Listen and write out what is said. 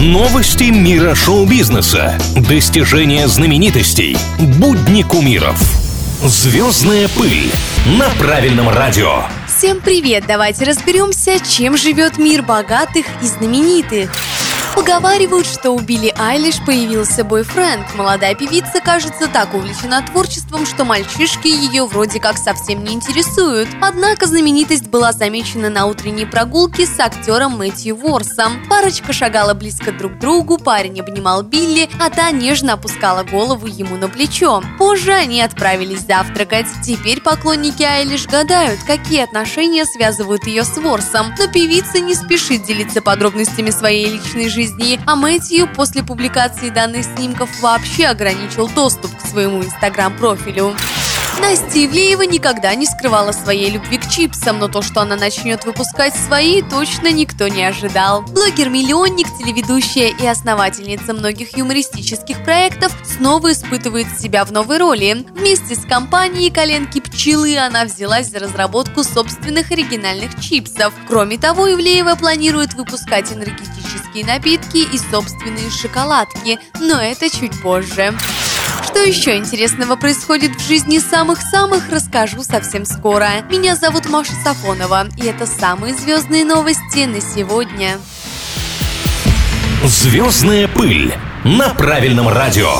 Новости мира шоу-бизнеса. Достижения знаменитостей. Будни кумиров. Звездная пыль на правильном радио. Всем привет! Давайте разберемся, чем живет мир богатых и знаменитых. Поговаривают, что у Билли Айлиш появился бойфренд. Молодая певица, кажется, так увлечена творчеством, что мальчишки ее вроде как совсем не интересуют. Однако знаменитость была замечена на утренней прогулке с актером Мэтью Ворсом. Парочка шагала близко друг к другу, парень обнимал Билли, а та нежно опускала голову ему на плечо. Позже они отправились завтракать. Теперь поклонники Айлиш гадают, какие отношения связывают ее с Ворсом. Но певица не спешит делиться подробностями своей личной жизни жизни, а Мэтью после публикации данных снимков вообще ограничил доступ к своему инстаграм-профилю. Настя Ивлеева никогда не скрывала своей любви к чипсам, но то, что она начнет выпускать свои, точно никто не ожидал. Блогер-миллионник, телеведущая и основательница многих юмористических проектов снова испытывает себя в новой роли. Вместе с компанией «Коленки пчелы» она взялась за разработку собственных оригинальных чипсов. Кроме того, Ивлеева планирует выпускать энергетические напитки и собственные шоколадки, но это чуть позже. Что еще интересного происходит в жизни самых-самых, расскажу совсем скоро. Меня зовут Маша Сафонова, и это самые звездные новости на сегодня. Звездная пыль на правильном радио.